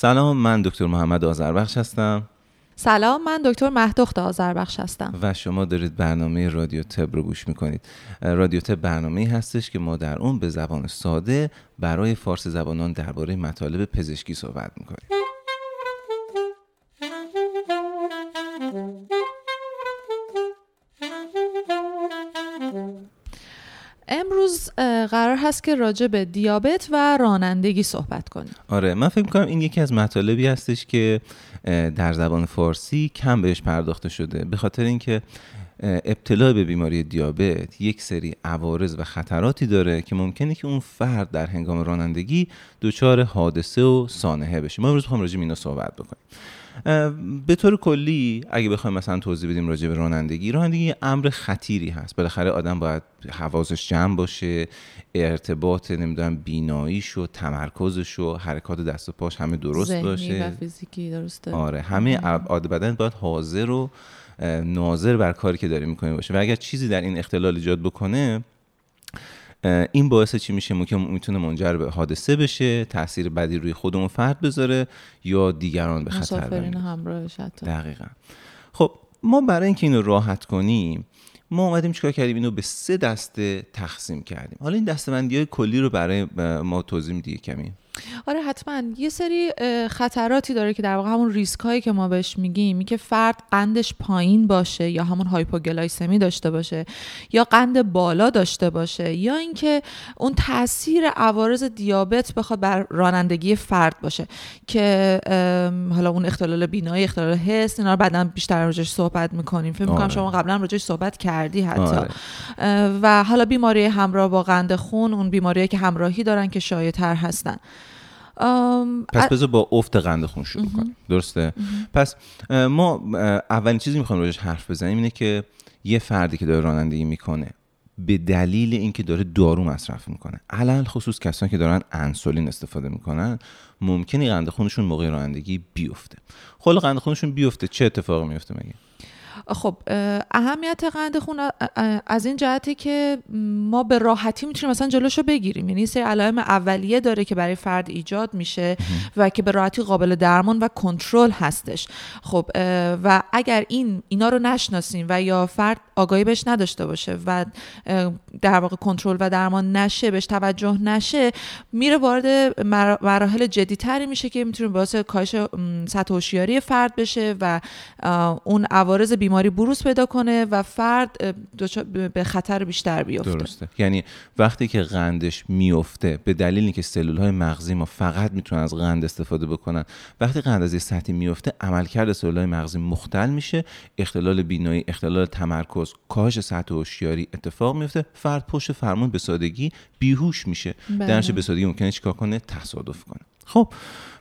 سلام من دکتر محمد آذربخش هستم. سلام من دکتر مهدخت آذربخش هستم. و شما دارید برنامه رادیو تب رو گوش می‌کنید. رادیو تب برنامه هستش که ما در اون به زبان ساده برای فارس زبانان درباره مطالب پزشکی صحبت می‌کنیم. قرار هست که راجع به دیابت و رانندگی صحبت کنیم. آره من فکر می‌کنم این یکی از مطالبی هستش که در زبان فارسی کم بهش پرداخته شده. به خاطر اینکه ابتلا به بیماری دیابت یک سری عوارض و خطراتی داره که ممکنه که اون فرد در هنگام رانندگی دچار حادثه و سانحه بشه. ما امروز می‌خوایم راجع به اینا صحبت بکنیم. به طور کلی اگه بخوایم مثلا توضیح بدیم راجع به رانندگی رانندگی یه امر خطیری هست. بالاخره آدم باید حواسش جمع باشه ارتباط نمی‌دونم بیناییش و تمرکزش و حرکات دست و پاش همه درست باشه و فیزیکی درسته. آره همه ابعاد بدن باید حاضر و ناظر بر کاری که داره می‌کنه باشه. و اگر چیزی در این اختلال ایجاد بکنه این باعث چی میشه؟ که می‌تونه منجر به حادثه بشه تاثیر بدی روی خودمون فرد بذاره یا دیگران به خطر همراهش دقیقا. خب ما برای اینکه اینو راحت کنیم ما اومدیم چیکار کردیم؟ اینو به سه دسته تقسیم کردیم. حالا این دستبندی های کلی رو برای ما توضیح میدی کمی آره حتما یه سری خطراتی داره که در واقع همون ریسک هایی که ما بهش میگیم که فرد قندش پایین باشه یا همون هایپوگلایسمی داشته باشه یا قند بالا داشته باشه یا اینکه اون تاثیر عوارض دیابت بخواد بر رانندگی فرد باشه که حالا اون اختلال بینایی اختلال حس اینا رو بعدا بیشتر راجعش صحبت می‌کنیم فکر می‌کنم آره. شما قبلا راجعش صحبت کردی حتی آره. و حالا بیماری همراه با قند خون اون بیماریایی که همراهی دارن که شایع‌تر هستن پس بذار با افت قند خون شروع کنیم. درسته؟ پس ما اولین چیزی می‌خوایم راجش حرف بزنیم اینه که یه فردی که داره رانندگی می‌کنه به دلیل اینکه داره دارو مصرف می‌کنه علل خصوص کسانی که دارن انسولین استفاده می‌کنن ممکنه قند خونشون موقع رانندگی بیفته. خب قند خونشون بیفته چه اتفاقی میفته مگه؟ خب اهمیت قند خون از این جهته که ما به راحتی می‌تونیم مثلا جلوشو بگیریم. یعنی سری علائم اولیه داره که برای فرد ایجاد میشه و که به راحتی قابل درمان و کنترل هستش. خب و اگر این اینا رو نشناسیم و یا فرد آگاهی بهش نداشته باشه و در واقع کنترل و درمان نشه بهش توجه نشه میره وارد مراحل جدیتری میشه که می‌تونه باعث کاهش سطح هوشیاری فرد بشه و اون عوارض بیماری بروز پیدا کنه و فرد به خطر بیشتر بیفته. درسته. یعنی وقتی که قندش میفته به دلیل اینکه سلول های مغزی ما فقط می‌تونن از قند استفاده بکنن وقتی قند از یه سطحی میفته عملکرد سلول های مغزی مختل میشه اختلال بینایی اختلال تمرکز کاهش سطح هوشیاری اتفاق میفته فرد پشت فرمون به سادگی بیهوش میشه. درنچه به سادگی ممکنه چیکار کنه؟ تصادف کنه. خب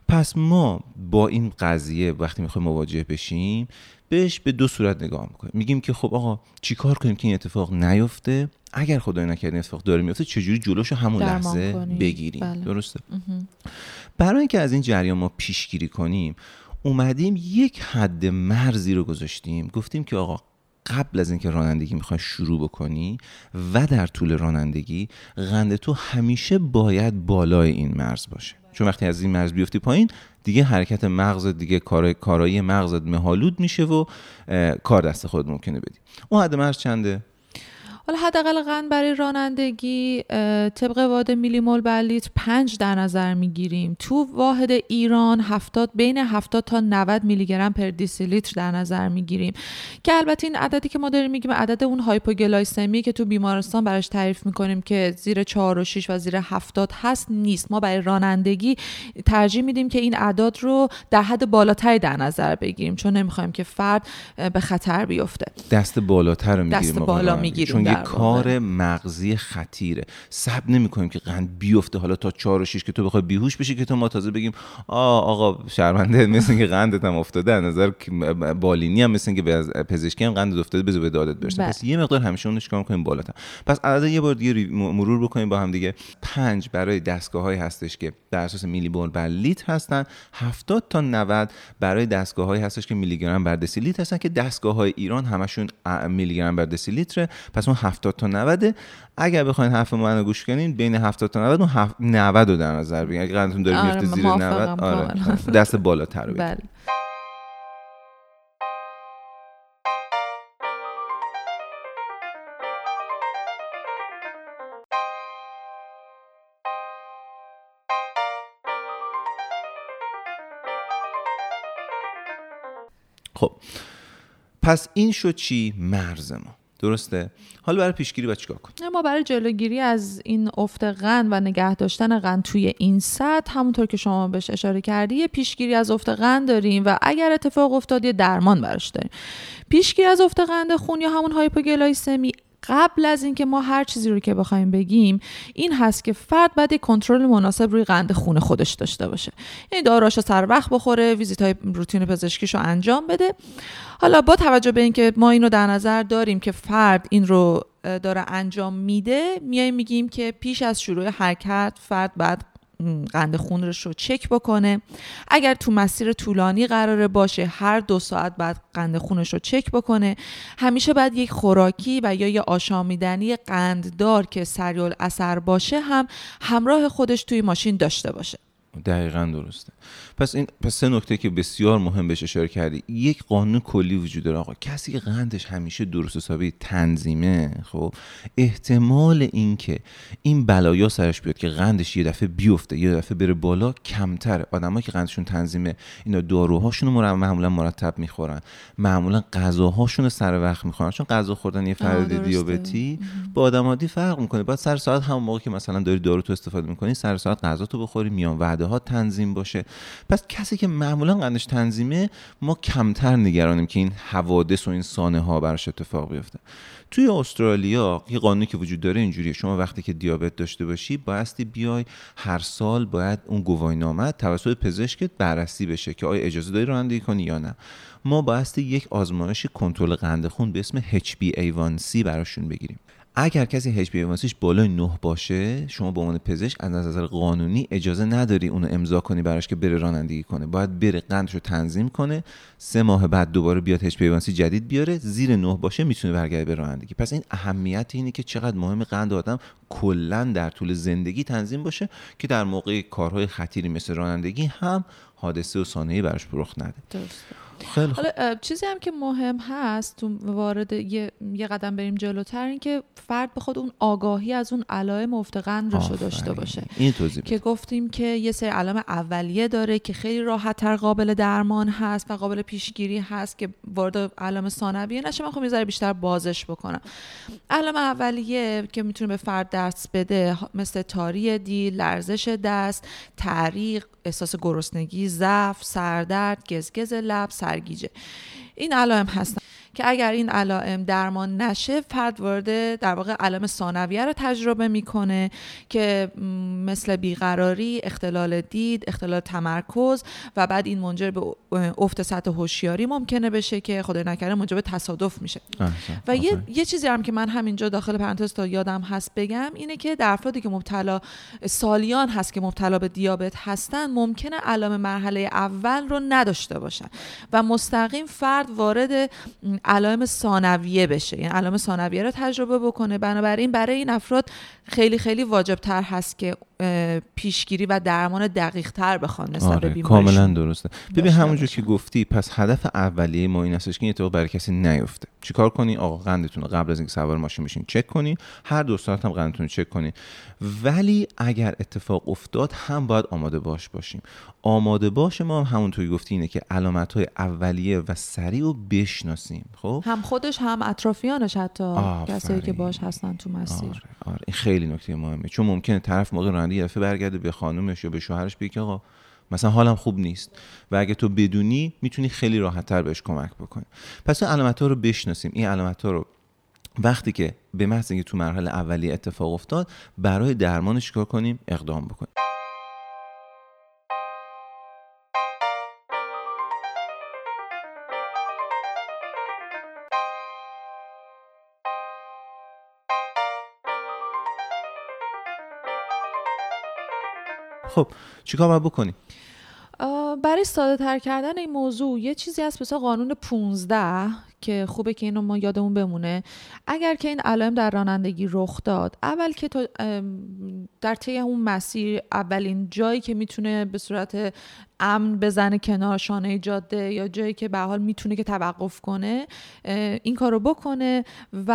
پس ما با این قضیه وقتی می‌خوایم مواجه بشیم بهش به دو صورت نگاه می‌کنیم. میگیم که خب آقا چیکار کنیم که این اتفاق نیفته؟ اگر خدای نکرده این اتفاق داره میفته چجوری جلوشو همون لحظه بگیریم؟ بله. درسته. برای اینکه از این جریان ما پیشگیری کنیم اومدیم یک حد مرزی رو گذاشتیم. گفتیم که آقا قبل از اینکه رانندگی می‌خوای شروع بکنی و در طول رانندگی قند تو همیشه باید بالای این مرز باشه. چون وقتی از این مرز بیفتی پایین دیگه حرکت مغز دیگه کار کارایی مغزت مهالود میشه و کار دست خود ممکنه بدی. اون حد مرز چنده؟ حالا حداقل قند برای رانندگی طبق واحد میلی مول بر لیتر 5 در نظر می‌گیریم. تو واحد ایران 70 بین 70 تا 90 میلی گرم پر لیتر در نظر می‌گیریم. که البته این عددی که ما داریم میگیم عدد اون هایپوگلایسمی که تو بیمارستان براش تعریف می‌کنیم که زیر 4 و 6 و زیر 70 هست نیست. ما برای رانندگی ترجیح میدیم که این اعداد رو در حد بالاتری در نظر بگیریم چون نمی‌خوایم که فرد به خطر بیفته. دست بالاتر رو می‌گیریم. دست بالا می‌گیریم. کار مغزی خطیره. سب نمی کنیم که قند بیفته. حالا تا 4 و 6 که تو بخوای بیهوش بشی که تو ما تازه بگیم آ آقا شرمنده مثل که قندت هم افتاده از نظر بالینی هم مثل که به پزشکی هم قند افتاده بذار به دادت برسه. بله. پس یه مقدار همیشه اونش کار کنیم بالاتر. پس عدد یه بار دیگه مرور بکنیم با هم دیگه. 5 برای دستگاه های هستش که در اساس میلی بر بر لیتر هستن. 70 تا 90 برای دستگاه هستش که میلی گرم بر دسی لیتر هستن که دستگاه های ایران همشون میلی گرم بر دسی لیتره. پس اون 70 تا 90 اگر بخواید حرف منو گوش کنین بین 70 تا 90 اون 90 رو در نظر بگیرید اگه قندتون داره آره، میفته زیر موافقم 90 آره. کاملا. دست بالاتر رو. بله. خب. پس این شد چی؟ مرز ما. درسته؟ حالا برای پیشگیری باید چیکار کنیم؟ ما برای جلوگیری از این افت قند و نگه داشتن قند توی این سطح همونطور که شما بهش اشاره کردی یه پیشگیری از افت قند داریم و اگر اتفاق افتاد یه درمان براش داریم. پیشگیری از افت قند خون یا همون هایپوگلایسمی قبل از اینکه ما هر چیزی رو که بخوایم بگیم این هست که فرد باید کنترل مناسب روی قند خون خودش داشته باشه. یعنی داراشو سر وقت بخوره ویزیت های روتین پزشکیشو انجام بده. حالا با توجه به اینکه ما اینو در نظر داریم که فرد این رو داره انجام میده میایم میگیم که پیش از شروع حرکت فرد م، قند خونش رو چک بکنه. اگر تو مسیر طولانی قراره باشه هر دو ساعت بعد قند خونش رو چک بکنه. همیشه باید یک خوراکی و یا یه آشامیدنی قنددار که سریع اثر باشه هم همراه خودش توی ماشین داشته باشه. دقیقا درسته. پس این پس سه نکته که بسیار مهم بهش اشاره کردی. یک قانون کلی وجود داره آقا. کسی که قندش همیشه درست حسابی تنظیمه خب احتمال اینکه این بلایا سرش بیاد که قندش یه دفعه بیفته یه دفعه بره بالا کمتره. آدمایی که قندشون تنظیمه اینا داروهاشون رو معمولا مرتب می‌خورن. معمولا غذاهاشون رو سر وقت می‌خورن. چون غذا خوردن یه فرد. دیابتی با آدم عادی فرق می‌کنه. باید سر ساعت همون موقع که مثلا داری دارو تو استفاده می‌کنی سر ساعت غذا تو بخوری میان وعده ها تنظیم باشه. پس کسی که معمولا قندش تنظیمه ما کمتر نگرانیم که این حوادث و این سانه ها براش اتفاق بیفته. توی استرالیا یه قانونی که وجود داره اینجوریه. شما وقتی که دیابت داشته باشی بایستی بیای هر سال باید اون گواهینامه توسط پزشکت بررسی بشه که آیا اجازه داری رانندگی کنی یا نه. ما بایستی یک آزمایش کنترل قند خون به اسم HbA1c براشون بگیریم. اگر کسی HbA1cش بالای 9 باشه شما به عنوان پزشک از نظر قانونی اجازه نداری اونو امضا کنی براش که بره رانندگی کنه. باید بره قندش رو تنظیم کنه سه ماه بعد دوباره بیاد HbA1c جدید بیاره زیر 9 باشه می‌تونه برگرده به رانندگی. پس این اهمیت اینه که چقدر مهم قند آدم کلا در طول زندگی تنظیم باشه که در موقع کارهای خطیری مثل رانندگی هم حادثه و سانحه‌ای براش رخ نده. درسته. خیلی. حالا چیزی هم که مهم هست تو وارد یه, یه قدم بریم جلوتر این که فرد به خود اون آگاهی از اون علائم افت قند رو داشته. باشه این توضیح. که گفتیم که یه سری علائم اولیه داره که خیلی راحت تر قابل درمان هست و قابل پیشگیری هست که وارد علائم ثانویه نشه من خب یه بیشتر بازش بکنم علائم اولیه که می‌تونه به فرد دست بده مثل تاری دید لرزش دست تعریق احساس گرسنگی ضعف سردرد گزگز لب سرگیجه. این علائم هستن. که اگر این علائم درمان نشه فرد وارد در واقع علائم ثانویه رو تجربه می‌کنه که مثل بیقراری اختلال دید اختلال تمرکز و بعد این منجر به افت سطح هوشیاری ممکنه بشه که خدای نکرده منجر به تصادف میشه. و یه. یه چیزی هم که من همینجا داخل پرانتز تا یادم هست بگم اینه که در افرادی که مبتلا سالیان هست که مبتلا به دیابت هستن ممکنه علائم مرحله اول رو نداشته باشن و مستقیم فرد وارد علائم ثانویه بشه. یعنی علائم ثانویه رو تجربه بکنه. بنابراین برای این افراد خیلی خیلی واجب تر هست که پیشگیری و درمان دقیق تر بخوان نسبت آره. کاملا درسته. ببین همونجور که. گفتی پس هدف اولیه ما این هستش که این اتفاق برای کسی نیفته. چیکار کنی؟ آقا قندتون رو قبل از اینکه سوار ماشین بشین چک کنی. هر دو ساعت هم قندتون رو چک کنی. ولی اگر اتفاق افتاد هم باید آماده باش باشیم. آماده باش ما هم همونطور که گفتی اینه که علامت های اولیه و سریع رو بشناسیم. خب؟ هم خودش هم اطرافیانش حتی. کسایی که باش هستن تو مسیر. آره آره. این خیلی نکته مهمه. چون ممکنه طرف موقع رانندگی یه دفعه برگرده به خانومش یا به شوهرش بگه آقا مثلا حالم خوب نیست و اگه تو بدونی می‌تونی خیلی راحتتر بهش کمک بکنی. پس این علامت ها رو بشناسیم. این علامت ها رو وقتی که به محض اینکه تو مرحله اولیه اتفاق افتاد برای درمانش چیکار کنیم؟ اقدام بکنیم. خب چیکار باید بکنیم برای ساده تر کردن این موضوع یه چیزی هست مثل قانون 15 که خوبه که اینو ما یادمون بمونه. اگر که این علائم در رانندگی رخ داد اول که تو در طی اون مسیر اولین جایی که می‌تونه به صورت امن بزنه کنار شانه جاده یا جایی که به حال می‌تونه که توقف کنه این کارو بکنه و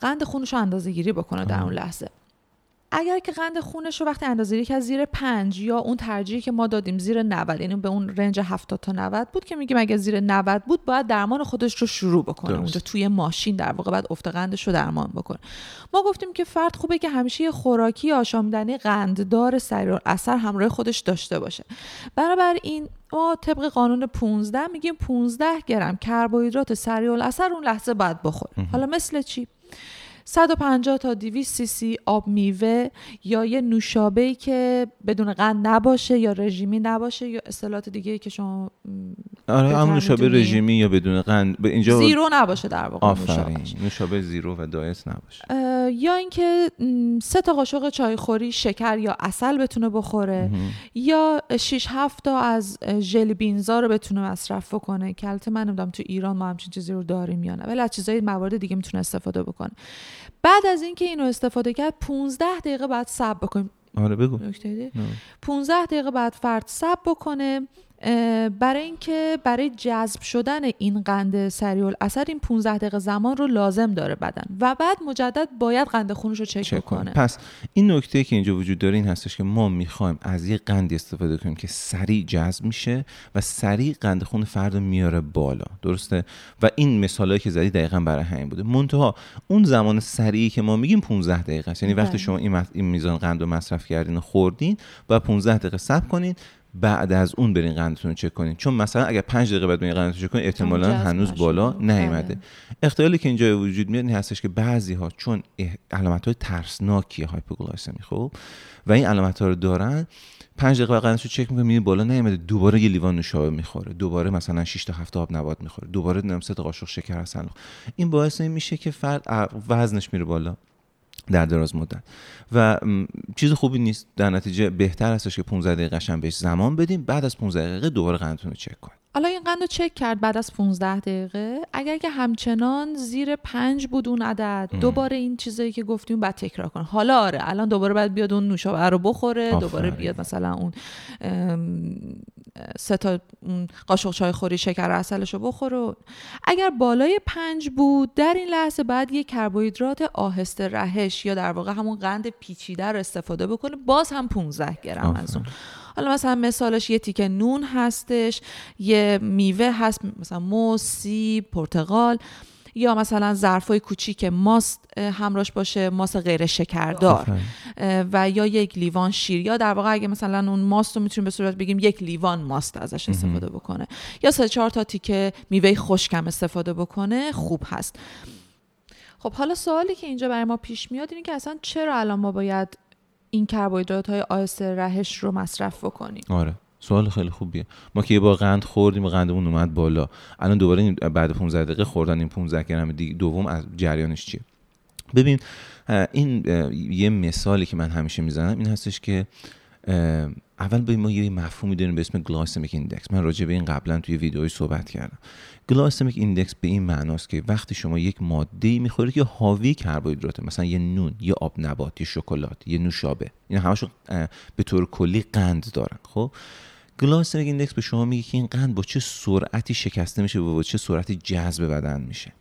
قند خونش رو اندازه گیری بکنه در اون لحظه. اگر که قند خونش رو وقتی اندازه که از زیر پنج یا اون ترجیحی که ما دادیم زیر 90 یعنی به اون رنج 70 تا 90 بود که میگیم اگه زیر 90 بود باید درمان خودش رو شروع بکنه. درست. اونجا توی ماشین در واقع بعد افت قندش رو درمان بکنه. ما گفتیم که فرد خوبه که همیشه یه خوراکی آشامیدنی قنددار سریع اثر همراه خودش داشته باشه. این ما طبق قانون 15 میگیم 15 گرم کربوهیدرات سریع اثر اون لحظه باید بخوره. حالا مثل چی؟ 150 تا 200 سی سی آب میوه یا یه نوشابه که بدون قند نباشه یا رژیمی نباشه یا اصطلاحات دیگه که شما آره هم نوشابه رژیمی یا بدون قند. اینجا زیرو نباشه در واقع آفرین. نوشابه زیرو و دایت نباشه. یا اینکه سه تا قاشق چایخوری شکر یا اصل بتونه بخوره یا 6 7 تا از ژل بینزا رو بتونه مصرف بکنه. که البته من نمی‌دونم تو ایران ما همچین چیزی رو داریم یا نه. ولی از چیزای موارد دیگه می‌تونه استفاده بکنه. بعد از اینکه اینو استفاده کرد 15 دقیقه بعد صبر بکنیم. آره بگو. 15 دقیقه بعد فرد صبر بکنه. برای اینکه برای جذب شدن این قند سریع اثر این 15 دقیقه زمان رو لازم داره بدن و بعد مجدد باید قند خونش رو چک, چک کنه. پس این نکته که اینجا وجود داره این هستش که ما می‌خوایم از یه قندی استفاده کنیم که سریع جذب میشه و سریع قند خون فرد رو میاره بالا. درسته؟ و این مثالایی که زدی دقیقا برای همین بوده. منتها اون زمان سریعی که ما میگیم 15 دقیقه است. یعنی وقتی بله. شما این, میزان قند رو مصرف کردین و خوردین و 15 دقیقه صبر کنین بعد از اون برین قندتون رو چک کنین. چون مثلا اگر 5 دقیقه بعد برین قندتون چک کنین احتمالا هنوز بالا بله. اختلالی که اینجا وجود میاد این هستش که بعضی ها چون علامت های ترسناکی هایپوگلایسمی خب؟ و این علامت ها رو دارن. 5 دقیقه قندش رو چک می‌کنه می‌بینی بالا نیومده. دوباره یه لیوان نوشابه می‌خوره. دوباره مثلا 6 تا 7 آب نبات می‌خوره. دوباره نم سه قاشق شکر هستن این باعث این میشه که فرد وزنش میره بالا. در دراز مدت. و چیز خوبی نیست در نتیجه بهتر هستش که 15 دقیقه بهش زمان بدیم بعد از 15 دقیقه دوباره قندتون رو چک کنیم. حالا این قند رو چک کرد بعد از 15 دقیقه. اگر که همچنان زیر 5 بود اون عدد دوباره این چیزایی که گفتیم بعد تکرار کن. حالا آره الان دوباره باید بیاد اون نوشابه رو بخوره دوباره بیاد مثلا اون سه تا قاشق چای خوری شکر اصلش رو بخوره اگر بالای 5 بود در این لحظه بعد یه کربوهیدرات آهسته رهش یا در واقع همون قند پیچیده رو استفاده بکنه باز هم 15 گرم از اون. حالا مثلا مثالش یه تیکه نون هستش یه میوه هست مثلا موز سیب پرتقال. یا مثلا ظرفای کوچیک ماست همراش باشه ماست غیر شکردار. و یا یک لیوان شیر. یا در واقع اگه مثلا اون ماست رو می‌تونیم به صورت بگیم یک لیوان ماست ازش استفاده بکنه. یا سه چهار تا تیکه میوه خشکم استفاده بکنه خوب هست. خب حالا سوالی که اینجا برای ما پیش میاد اینه که اصلا چرا الان ما باید این کربوهیدرات های آهسته رهش رو مصرف بکنیم؟ آره. سوال خیلی خوبیه ما که یه بار قند خوردیم و قندمون اومد بالا. الان دوباره بعد 15 دقیقه خوردن این 15 گرم دوم از جریانش چیه؟ ببین این یه مثالی که من همیشه می‌زنم این هستش که اول به ما یه مفهومی داریم به اسم glycemic index من راجع به این قبلا توی ویدیوی صحبت کردم. glycemic index به این معناست که وقتی شما یک ماده می‌خورید که حاوی کربوهیدراته مثلا یه نون یه آب نبات یه شکلات یه نوشابه این همشون به طور کلی قند دارن خب؟ glycemic index به شما میگه که این قند با چه سرعتی شکسته میشه و با چه سرعتی جذب بدن میشه.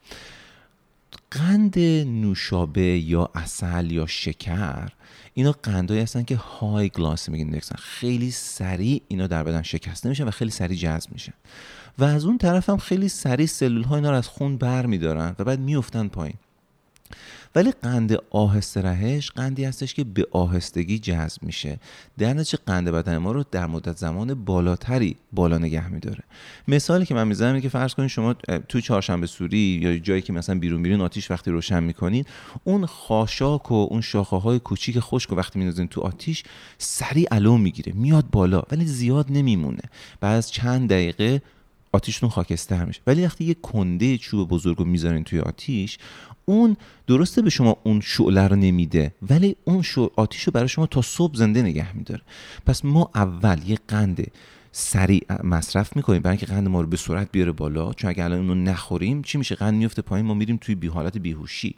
قند نوشابه یا عسل یا شکر اینا قندهایی هستن که های گلاسمیک ایندکس خیلی سریع اینا در بدن شکسته میشن و خیلی سریع جذب میشن. و از اون طرف هم خیلی سریع سلول ها اینا رو از خون بر میدارن و بعد میفتن پایین. ولی قند آهسته رهش قندی هستش که به آهستگی جذب میشه. در نتیجه قند بدن ما رو در مدت زمان بالاتری بالا نگه میداره. مثالی که من می‌زنم اینه که فرض کنید شما تو چهارشنبه سوری یا جایی که مثلا بیرون بیرون آتیش وقتی روشن می‌کنین اون خاشاک و اون شاخه های کوچیک خشک وقتی میندازین تو آتیش سریع علو می‌گیره میاد بالا ولی زیاد نمیمونه. بعد از چند دقیقه آتیشتون خاکستر میشه. ولی وقتی یه کنده چوب بزرگ رو می‌ذارین توی آتیش اون درسته به شما اون شعله رو نمیده ولی اون آتیش رو برای شما تا صبح زنده نگه میداره. پس ما اول یه قند سریع مصرف می‌کنیم برای اینکه قند ما رو به سرعت بیاره بالا. چون اگه الان اونو نخوریم چی میشه؟ قند میفته پایین ما میریم توی بی حالت بیهوشی.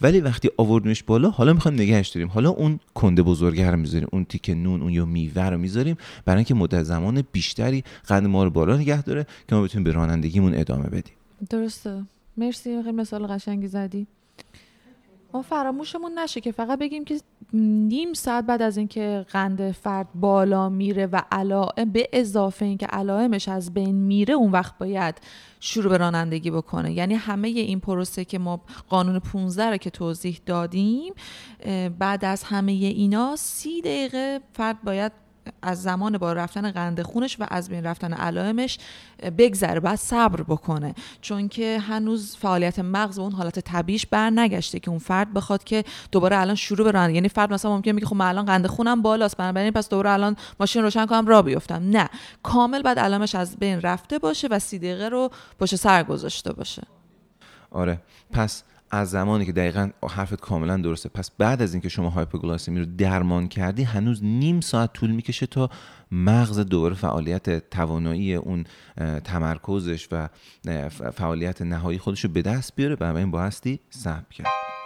ولی وقتی آوردیمش بالا حالا می‌خوایم نگهش داریم. حالا اون کنده بزرگه رو می‌ذاریم اون تیک نون اون یا میوه رو می‌ذاریم برای اینکه مدت زمان بیشتری قند ما رو بالا نگه داره که ما بتونیم به رانندگیمون ادامه بدیم. درسته. مرسی خیلی مثال قشنگی زدی. ما فراموشمون نشه که فقط بگیم که نیم ساعت بعد از اینکه قند فرد بالا میره و علائم به اضافه اینکه علائمش از بین میره اون وقت باید شروع به رانندگی بکنه. یعنی همه این پروسه که ما قانون 15 رو که توضیح دادیم بعد از همه اینا سی دقیقه فرد باید از زمان با رفتن قند خونش و از بین رفتن علائمش بگذره بعد صبر بکنه. چون که هنوز فعالیت مغز و اون حالت طبیعیش بر نگشته که اون فرد بخواد که دوباره الان شروع به رانندگی یعنی فرد مثلا ممکنه میگه خب من الان قند خونم بالاست بنابراین پس دوباره الان ماشین روشن کنم را بیفتم. نه. کامل بعد علائمش از بین رفته باشه و سی دقیقه رو پشت سر گذاشته باشه. آره. پس از زمانی که دقیقا حرفت کاملا درسته. پس بعد از اینکه شما هایپوگلاسمی رو درمان کردی هنوز نیم ساعت طول می‌کشه تا مغز دوباره فعالیت توانایی اون تمرکزش و فعالیت نهایی خودش رو به دست بیاره بنابراین بایستی صبر کرد.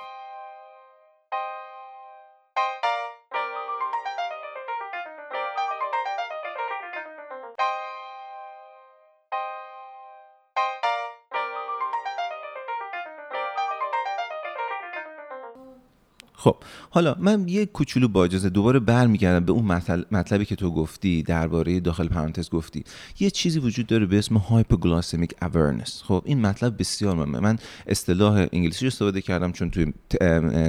خب حالا من یه کوچولو با اجازه دوباره برمیگردم به اون مطلبی که تو گفتی درباره داخل پرانتز گفتی. یه چیزی وجود داره به اسم hypoglycemic awareness خب این مطلب بسیار مهمه. من اصطلاح انگلیسی رو استفاده کردم چون توی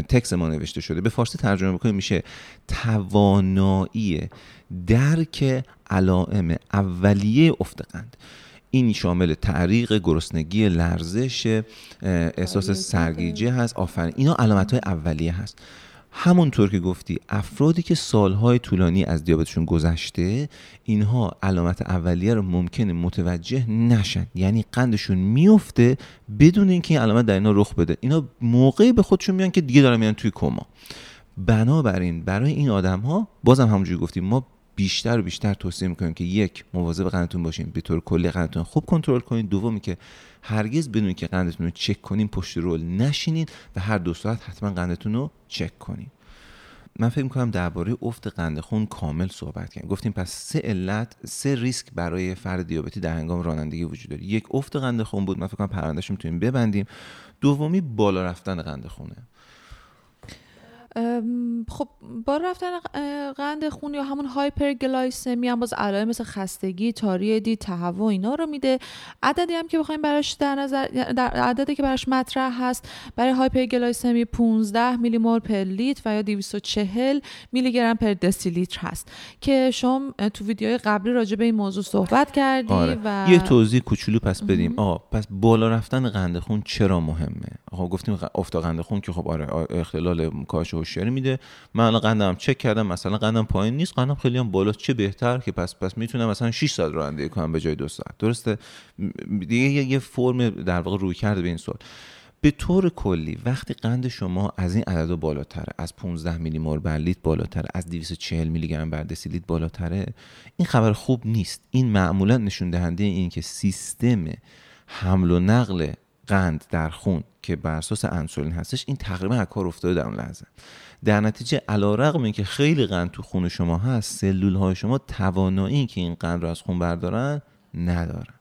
تکس ما نوشته شده. به فارسی ترجمه بکنیم میشه توانایی درک علائم اولیه افت قند این شامل تعریق گرسنگی لرزش احساس سرگیجه هست آفرین. اینا علامت های اولیه هست. همونطور که گفتی افرادی که سالهای طولانی از دیابتشون گذشته اینها علامت اولیه رو ممکنه متوجه نشن. یعنی قندشون میفته بدون اینکه این علامت در اینا رخ بده. اینا موقعی به خودشون میان که دیگه دارن میان توی کما. بنابراین برای این آدم ها بازم همونجوری گفتیم ما بیشتر و بیشتر توصیه می‌کنیم که یک مواظب قندتون باشین به طور کلی قندتون خوب کنترل کنین. دومی که هرگز بدون که قندتون رو چک کنین پشت رول نشینین و هر دو ساعت حتما قندتون رو چک کنین. من فکر می‌کنم درباره افت قند خون کامل صحبت کردیم. گفتیم پس سه علت سه ریسک برای فرد دیابتی در هنگام رانندگی وجود داره. یک افت قند خون بود. من فکر کنم پروندهش می‌تونیم ببندیم. دومی بالا رفتن قند خونه. خب با رفتن قند خون یا همون هایپرگلایسمی هم باز علائم مثل خستگی تاری دید تهوع اینا رو میده. عددی هم که بخوایم براش در نظر در عددی که براش مطرح هست برای هایپرگلایسمی 15 میلی مول پر لیتر و یا 240 میلی گرم پر دسی لیتر هست. که شما تو ویدیوهای قبلی راجع به این موضوع صحبت کردی آره. و یه توضیح کوچولو پس بدیم. آ پس بالا رفتن قند خون چرا مهمه؟ آقا گفتیم افت قند خون که خب آره اختلال کاهش هوشیاری میده. من الان قندم چک کردم مثلا قندم پایین نیست. قندم خیلی هم بالا چه بهتر که پس پس می‌تونم مثلا 6 ساعت رانندگی کنم به جای دو ساعت. درسته؟ دیگه یه فرم در واقع روی کرده به این سوال. به طور کلی وقتی قند شما از این عدد بالاتره از 15 میلی مول بر لیتر بالاتره از 240 میلی گرم بر دسیلیتر بالاتره این خبر خوب نیست. این معمولا نشون دهنده این که سیستم حمل و نقل قند در خون که بر اساس انسولین هستش این تقریبا از کار افتاده در اون لحظه. در نتیجه علیرغم اینکه خیلی قند تو خون شما هست سلول های شما توانایی که این قند رو از خون بردارن ندارن.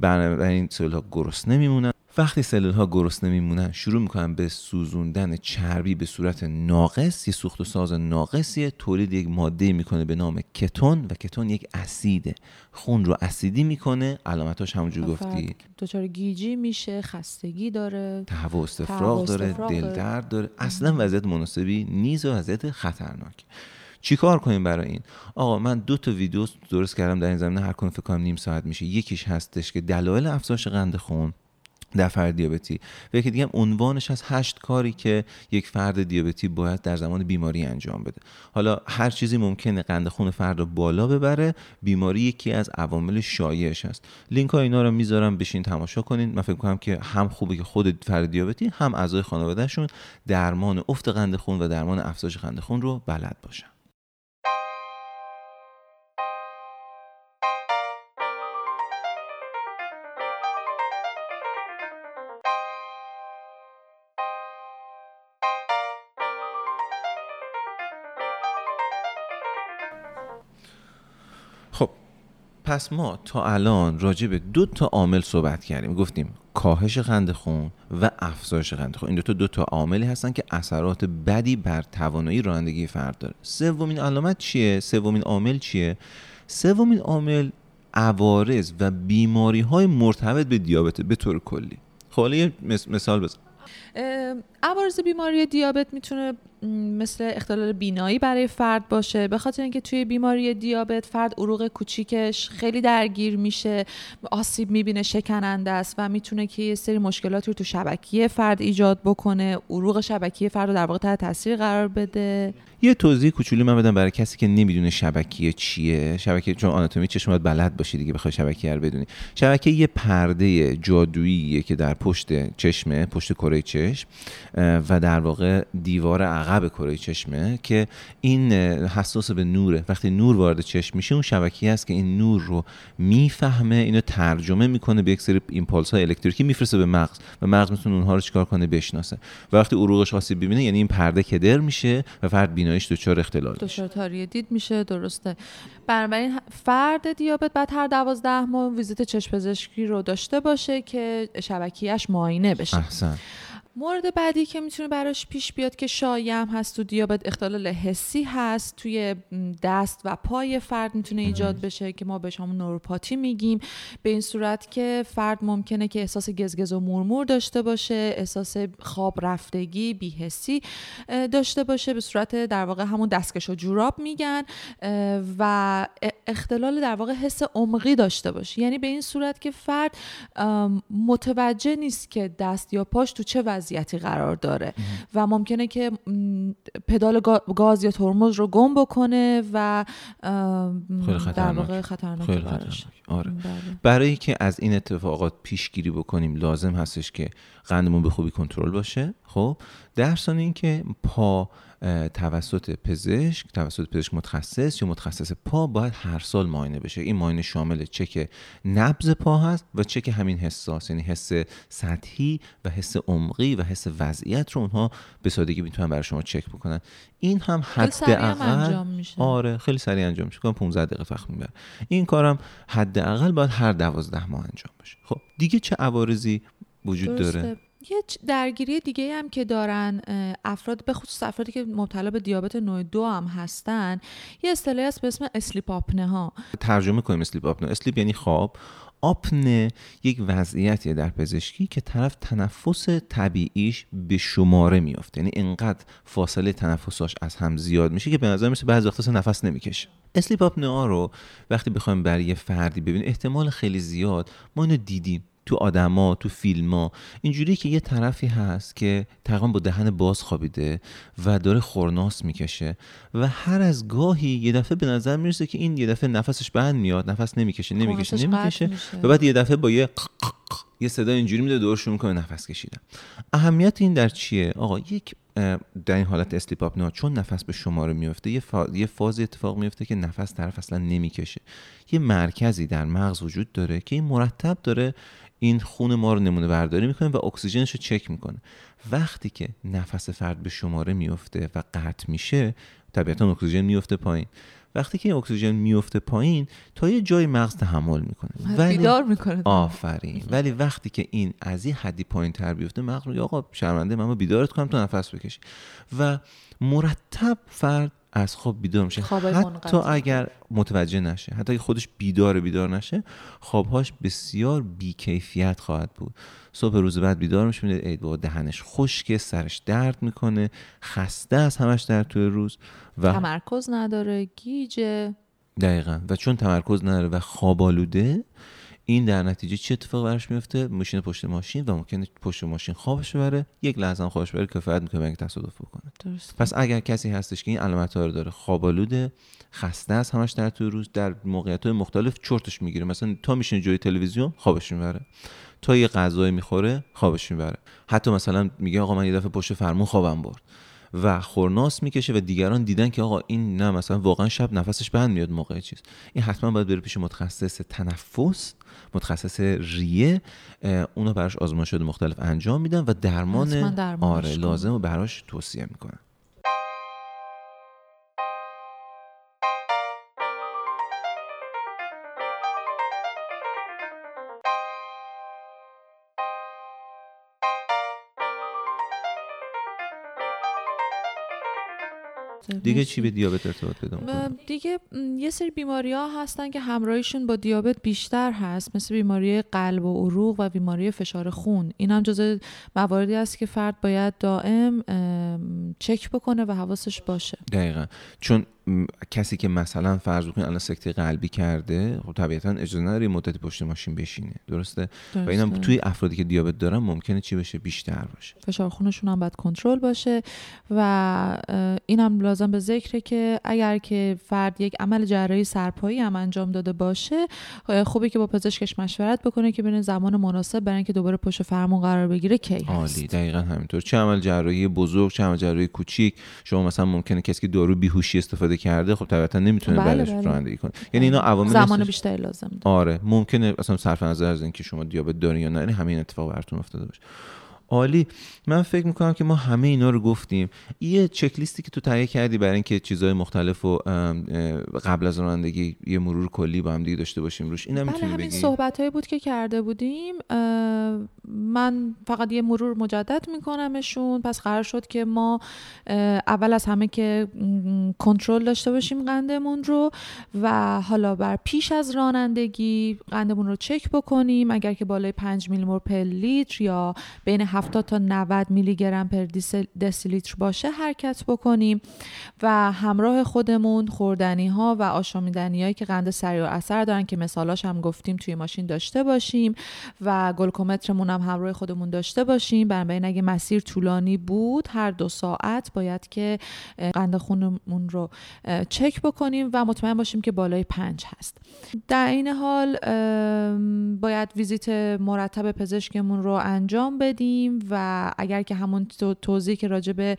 بنابراین سلول ها گرسنه میمونن. وقتی سلول ها گرسنه میمونن شروع می‌کنن به سوزوندن چربی به صورت ناقص. یه سوخت و ساز ناقصیه. تولید یک ماده می‌کنه به نام کتون و کتون یک اسیده. خون رو اسیدی می‌کنه. علامتاش همونجور گفتی. دچار گیجی میشه خستگی داره. تهوع استفراغ داره دل درد داره. اصلا وضعیت مناسبی نیست و وضعیت خطرناک. چیکار کنیم برای این؟ آقا من دو تا ویدیو درست کردم در این زمینه هر کدوم فکر کنم نیم ساعت میشه. یکیش هستش که دلایل افزایش قند خون در فرد دیابتی. و یکی دیگه عنوانش از هشت کاری که یک فرد دیابتی باید در زمان بیماری انجام بده. حالا هر چیزی ممکنه قند خون فرد رو بالا ببره بیماری یکی از عوامل شایعش هست. لینک ها اینا رو می‌ذارم بشین تماشا کنین من فکر کنم که هم خوبه که خود فرد دیابتی هم اعضای خانوادهشون درمان افت قند خون و درمان افزایش قند خون رو بلد باشن. پس ما تا الان راجع به دو تا عامل صحبت کردیم. گفتیم کاهش قند خون و افزایش قند خون. این دو تا دو تا عاملی هستن که اثرات بدی بر توانایی رانندگی فرد داره. سومین علامت چیه؟ سومین عامل چیه؟ سومین عامل عوارض و بیماری های مرتبط به دیابت به طور کلی. خب یه مثال بزن. عوارض بیماری دیابت می‌تونه مثل اختلال بینایی برای فرد باشه به خاطر اینکه توی بیماری دیابت فرد عروق کوچیکش خیلی درگیر میشه آسیب می‌بینه شکننده است و می‌تونه که یه سری مشکلاتی رو تو شبکیه فرد ایجاد بکنه عروق شبکیه فرد رو در واقع تحت تاثیر قرار بده. یه توضیح کوچولی من بدم برای کسی که نمی‌دونه شبکیه چیه. شبکیه چون آناتومی چشم بلد باشی دیگه بخوای شبکیه رو بدونی. شبکیه یه پرده جادوییه که در پشت چشمه پشت کره چشم و در واقع دیوار عقب کره چشمه که این حساس به نوره. وقتی نور وارد چشم میشه اون شبکیه است که این نور رو می‌فهمه اینو ترجمه می‌کنه به یک سری ایمپالس های الکتریکی میفرسته به مغز و مغز می‌تونه اونها رو چیکار کنه؟ بشناسه. و وقتی عروقش آسیب ببینه یعنی این پرده کدر میشه و فرد بیناییش دچار اختلال دچار تاریه دید میشه درسته. بنابراین فرد دیابت بعد هر دوازده ماه ویزیت چشم پزشکی رو داشته باشه که شبکیهش معاینه بشه. احسن. مورد بعدی که می‌تونه براش پیش بیاد که شایم هست تو دیابت اختلال حسی هست توی دست و پای فرد می‌تونه ایجاد بشه که ما بهش همون نوروپاتی میگیم. به این صورت که فرد ممکنه که احساس گزگز و مورمور داشته باشه احساس خواب رفتگی بیهسی داشته باشه به صورت در واقع همون دستکش و جوراب میگن و اختلال در واقع حس عمقی داشته باشه. یعنی به این صورت که فرد متوجه نیست که دست یا پاش تو چه وضعیتی قرار داره. و ممکنه که پدال گاز یا ترمز رو گم بکنه و در واقع خطرناک. آره. بله. برای که از این اتفاقات پیشگیری بکنیم لازم هستش که قندمون به خوبی کنترل باشه. خب در اینکه پا توسط پزشک توسط پزشک متخصص یا متخصص پا باید هر سال معاینه بشه. این معاینه شامل چک نبض پا هست و چک همین حساس یعنی حس سطحی و حس عمقی و حس وضعیت رو اونها به سادگی می‌تونن برای شما چک بکنن. این هم حداقل آره خیلی سریع انجام میشه. 15 دقیقه وقت می‌بره. این کارم حداقل باید هر 12 ماه انجام بشه. خب دیگه چه عوارضی وجود داره؟ یه درگیری دیگه هم که دارن افراد به خصوص افرادی که مبتلا به دیابت نوع دو هم هستن یه اصطلاحی هست به اسم sleep apnea ها. ترجمه کنیم sleep apnea. sleep یعنی خواب. آپنه یک وضعیتیه در پزشکی که طرف تنفس طبیعیش به شماره میافته. یعنی انقدر فاصله تنفساش از هم زیاد میشه که به نظر میسه بعضی وقتا نفس نمی‌کشه. اسلیپ آپنه رو وقتی بخوایم برای یه فردی ببینیم احتمال خیلی زیاد ما اینو دیدیم. تو آدما تو فیلما. اینجوری که یه طرفی هست که تقریبا با دهن باز خوابیده و داره خورناس می‌کشه و هر از گاهی یه دفعه به نظر می‌رسه که این یه دفعه نفسش بند میاد نفس نمی‌کشه نمی‌کشه نمی‌کشه و بعد یه دفعه با یه یه صدا اینجوری میده دور شروع می‌کنه نفس کشیدن. اهمیت این در چیه؟ آقا یک در این حالت اسلیپ آپنیا چون نفس به شماره میفته یه, فاز یه فازی اتفاق میفته که نفس طرف اصلا نمی‌کشه. یه مرکزی در مغز وجود داره که این مرتب داره این خون ما رو نمونه برداری می‌کنه و اکسیژنش رو چک می‌کنه. وقتی که نفس فرد به شماره میفته و قطع میشه طبیعتا اکسیژن میفته پایین. وقتی که این اکسیژن میفته پایین تا یه جای مغز تحمل می‌کنه. ولی بیدار می‌کنه. آفرین. ولی وقتی که این از این حدی پایین تر بیفته مغز میگه آقا شرمنده من بیدارت کنم تو نفس بکشی. و مرتب فرد از خواب بیدار میشه. حتی اگر متوجه نشه حتی اگر خودش بیدار بیدار نشه خوابهاش بسیار بیکیفیت خواهد بود. صبح روز بعد بیدار میشه میده ای با دهنش خشکه سرش درد می‌کنه خسته از همش در طول روز و تمرکز نداره گیجه. دقیقا. و چون تمرکز نداره و خواب آلوده این در نتیجه چه اتفاق براش میفته؟ ماشین پشت ماشین و ممکنه پشت ماشین خوابش بره یک لحظه هم خوابش بره کفایت می‌کنه اینکه تصادف بکنه. درست. پس اگر کسی هستش که این علامت ها رو داره خوابالوده خسته است همش در طول روز در موقعیت های مختلف چرتش می‌گیره. مثلا تا میشینه جوی تلویزیون خوابش می‌بره. تا یه غذایی می‌خوره خوابش می‌بره. حتی مثلا میگه آقا من یه دفعه پشت فرمون خوابم برد. و خورناس می‌کشه و دیگران دیدن که آقا این نه مثلا واقعا شب نفسش بند میاد موقع چیز. این حتما باید بره پیش متخصص تنفس متخصص ریه اونو براش آزمایشات مختلف انجام میدن و درمان آره لازم و براش توصیه می‌کنن. دیگه چی به دیابت ارتباط پیدا می‌کنه؟ دیگه یه سری بیماری ها هستن که همراهیشون با دیابت بیشتر هست. مثل بیماری قلب و عروق و بیماری فشار خون. این هم جزء مواردی است که فرد باید دائم چک بکنه و حواسش باشه. دقیقا. چون کسی که مثلا فرض بکنید الان سکته قلبی کرده خب طبیعتا اجازه نداره مدتی پشت ماشین بشینه. درسته, درسته. و اینم توی افرادی که دیابت دارن ممکنه چی بشه؟ بیشتر باشه. فشار خونشون هم باید کنترل باشه و اینم لازم به ذکره که اگر که فرد یک عمل جراحی سرپایی هم انجام داده باشه خوبه که با پزشکش مشورت بکنه که ببینه زمان مناسب برای اینکه دوباره پشت فرمون قرار بگیره کی هست. عالی. دقیقا همینطور. چه عمل جراحی بزرگ چه عمل جراحی کوچیک. شما مثلا ممکنه کسی که دارو بیهوشی استفاده کرده خب طبیعتا نمی‌تونه بله بعدش بله. رانندگی کنه. یعنی اینا عوامل زمان بیشتری لازم آره ممکنه اصلا صرف نظر از اینکه شما دیابت دارین یا نه یعنی همین اتفاق براتون افتاده باشه. عالی. من فکر می‌کنم که ما همه اینا رو گفتیم. یه چک لیستی که تو تهیه کردی برای اینکه چیزهای مختلف و قبل از رانندگی یه مرور کلی با هم دیگه داشته باشیم روش اینا بله همین صحبت بود که کرده بودیم. من فقط یه مرور مجدد میکنمشون. پس قرار شد که ما اول از همه که کنترل داشته باشیم قندمون رو و حالا بر پیش از رانندگی قندمون رو چک بکنیم. اگر که بالای 5 میلی مول پر لیتر یا بین 70 تا 90 میلی گرم پر دسیلیتر باشه حرکت بکنیم و همراه خودمون خوردنی ها و آشامیدنی هایی که قند سریع و اثر دارن که مثالاش هم گفتیم توی ماشین داشته باشیم و گلوکومترمون هم همراه خودمون داشته باشیم. بنابراین اگه مسیر طولانی بود هر دو ساعت باید که قند خونمون رو چک بکنیم و مطمئن باشیم که بالای پنج هست. در این حال باید ویزیت مرتب پزشکمون رو انجام بدیم و اگر که همون توضیح که راجع به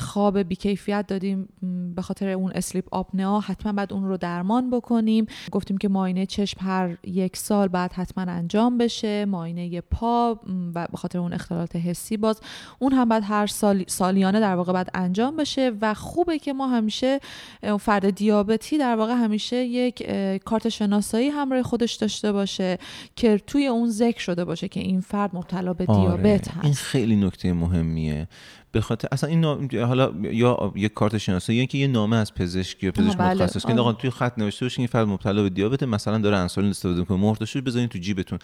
خواب بیکیفیت دادیم به خاطر اون اسلیپ آپنیا حتما بعد اون رو درمان بکنیم. گفتیم که ماینه چشم هر یک سال بعد حتما انجام بشه. ماینه پا و به خاطر اون اختلالات حسی باز اون هم بعد هر سال سالیانه در واقع بعد انجام بشه. و خوبه که ما همیشه فرد دیابتی در واقع همیشه یک کارت شناسایی همراه خودش داشته باشه که توی اون ذکر شده باشه که این فرد مبتلا به آره. دیابت هست این خیلی نکته مهمیه. به خاطر اصلا این نام... حالا یا یه کارت شناسایی یا که یه نامه از پزشک یا پزشک بله. متخصص که آقا توی خط نوشته باشه این فرد مبتلا به دیابت مثلا داره انسولین استفاده می‌کنه شد بذارین تو جیبتون.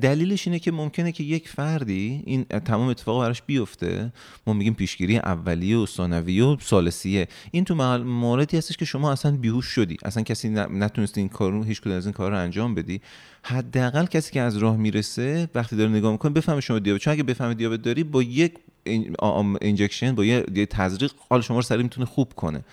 دلیلش اینه که ممکنه که یک فردی این تمام اتفاق براش بیفته. ما میگیم پیشگیری اولیه و ثانویه و ثالثیه. این تو موردی هستش که شما اصلا بیهوش شدی. اصلا کسی نتونستی این کارو هیچ کدوم از این کار رو انجام بدی. حداقل کسی که از راه می‌رسه وقتی داره نگاه می‌کنه بفهمه شما دیابت. چون اگه بفهمه دیابت داری با یک اینجکشن با یه تزریق حال شما رو سریع می‌تونه خوب کنه.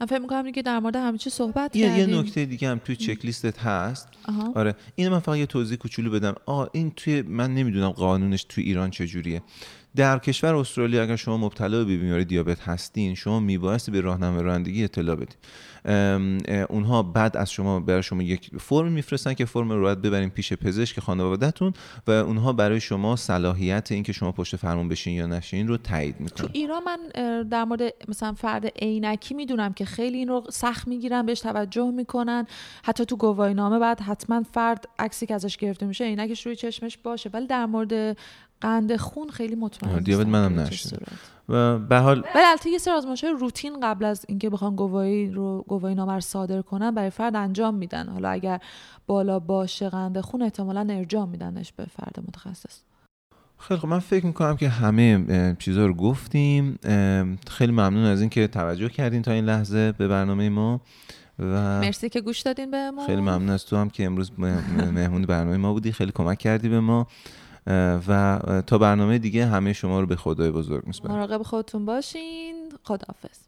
من فکر می‌کنم که در مورد همه چی صحبت یه کردیم. یه نکته دیگه هم توی چک لیستت هست. آره. این من فقط یه توضیح کوچولو بدم. آ این توی من نمی‌دونم قانونش توی ایران چجوریه. در کشور استرالیا اگر شما مبتلا به بیماری دیابت هستین شما میبایستی به راهنمای رانندگی اطلاع بدید اونها بعد از شما برای شما یک فرم میفرستن که فرم رو باید ببرین پیش پزشک خانوادهتون و اونها برای شما صلاحیت اینکه شما پشت فرمون بشین یا نشین رو تایید می‌کنن. تو ایران من در مورد مثلا فرد عینکی می‌دونم که خیلی این رو سخت می‌گیرن بهش توجه می‌کنن. حتی تو گواهی نامه بعد حتما فرد عکسی که ازش گرفته میشه عینکش روی چشمش باشه. ولی در مورد قند خون خیلی مطمئن دیابت منم نشدم و به حال ولی البته یه سری آزمایش روتین قبل از اینکه بخوان گواهی رو گواهی نامه صادر کنن برای فرد انجام میدن. حالا اگر بالا باشه قند خون احتمالا ارجاع میدنش به فرد متخصص. خیلی خب من فکر می‌کنم که همه چیزها رو گفتیم. خیلی ممنون از اینکه توجه کردین تا این لحظه به برنامه ما و مرسی که گوش دادین به ما خیلی ممنون از تو هم که امروز مهمون برنامه ما بودی. خیلی کمک کردی به ما. و تا برنامه دیگه همه شما رو به خدای بزرگ میسپارم. مراقب خودتون باشین. خداحافظ.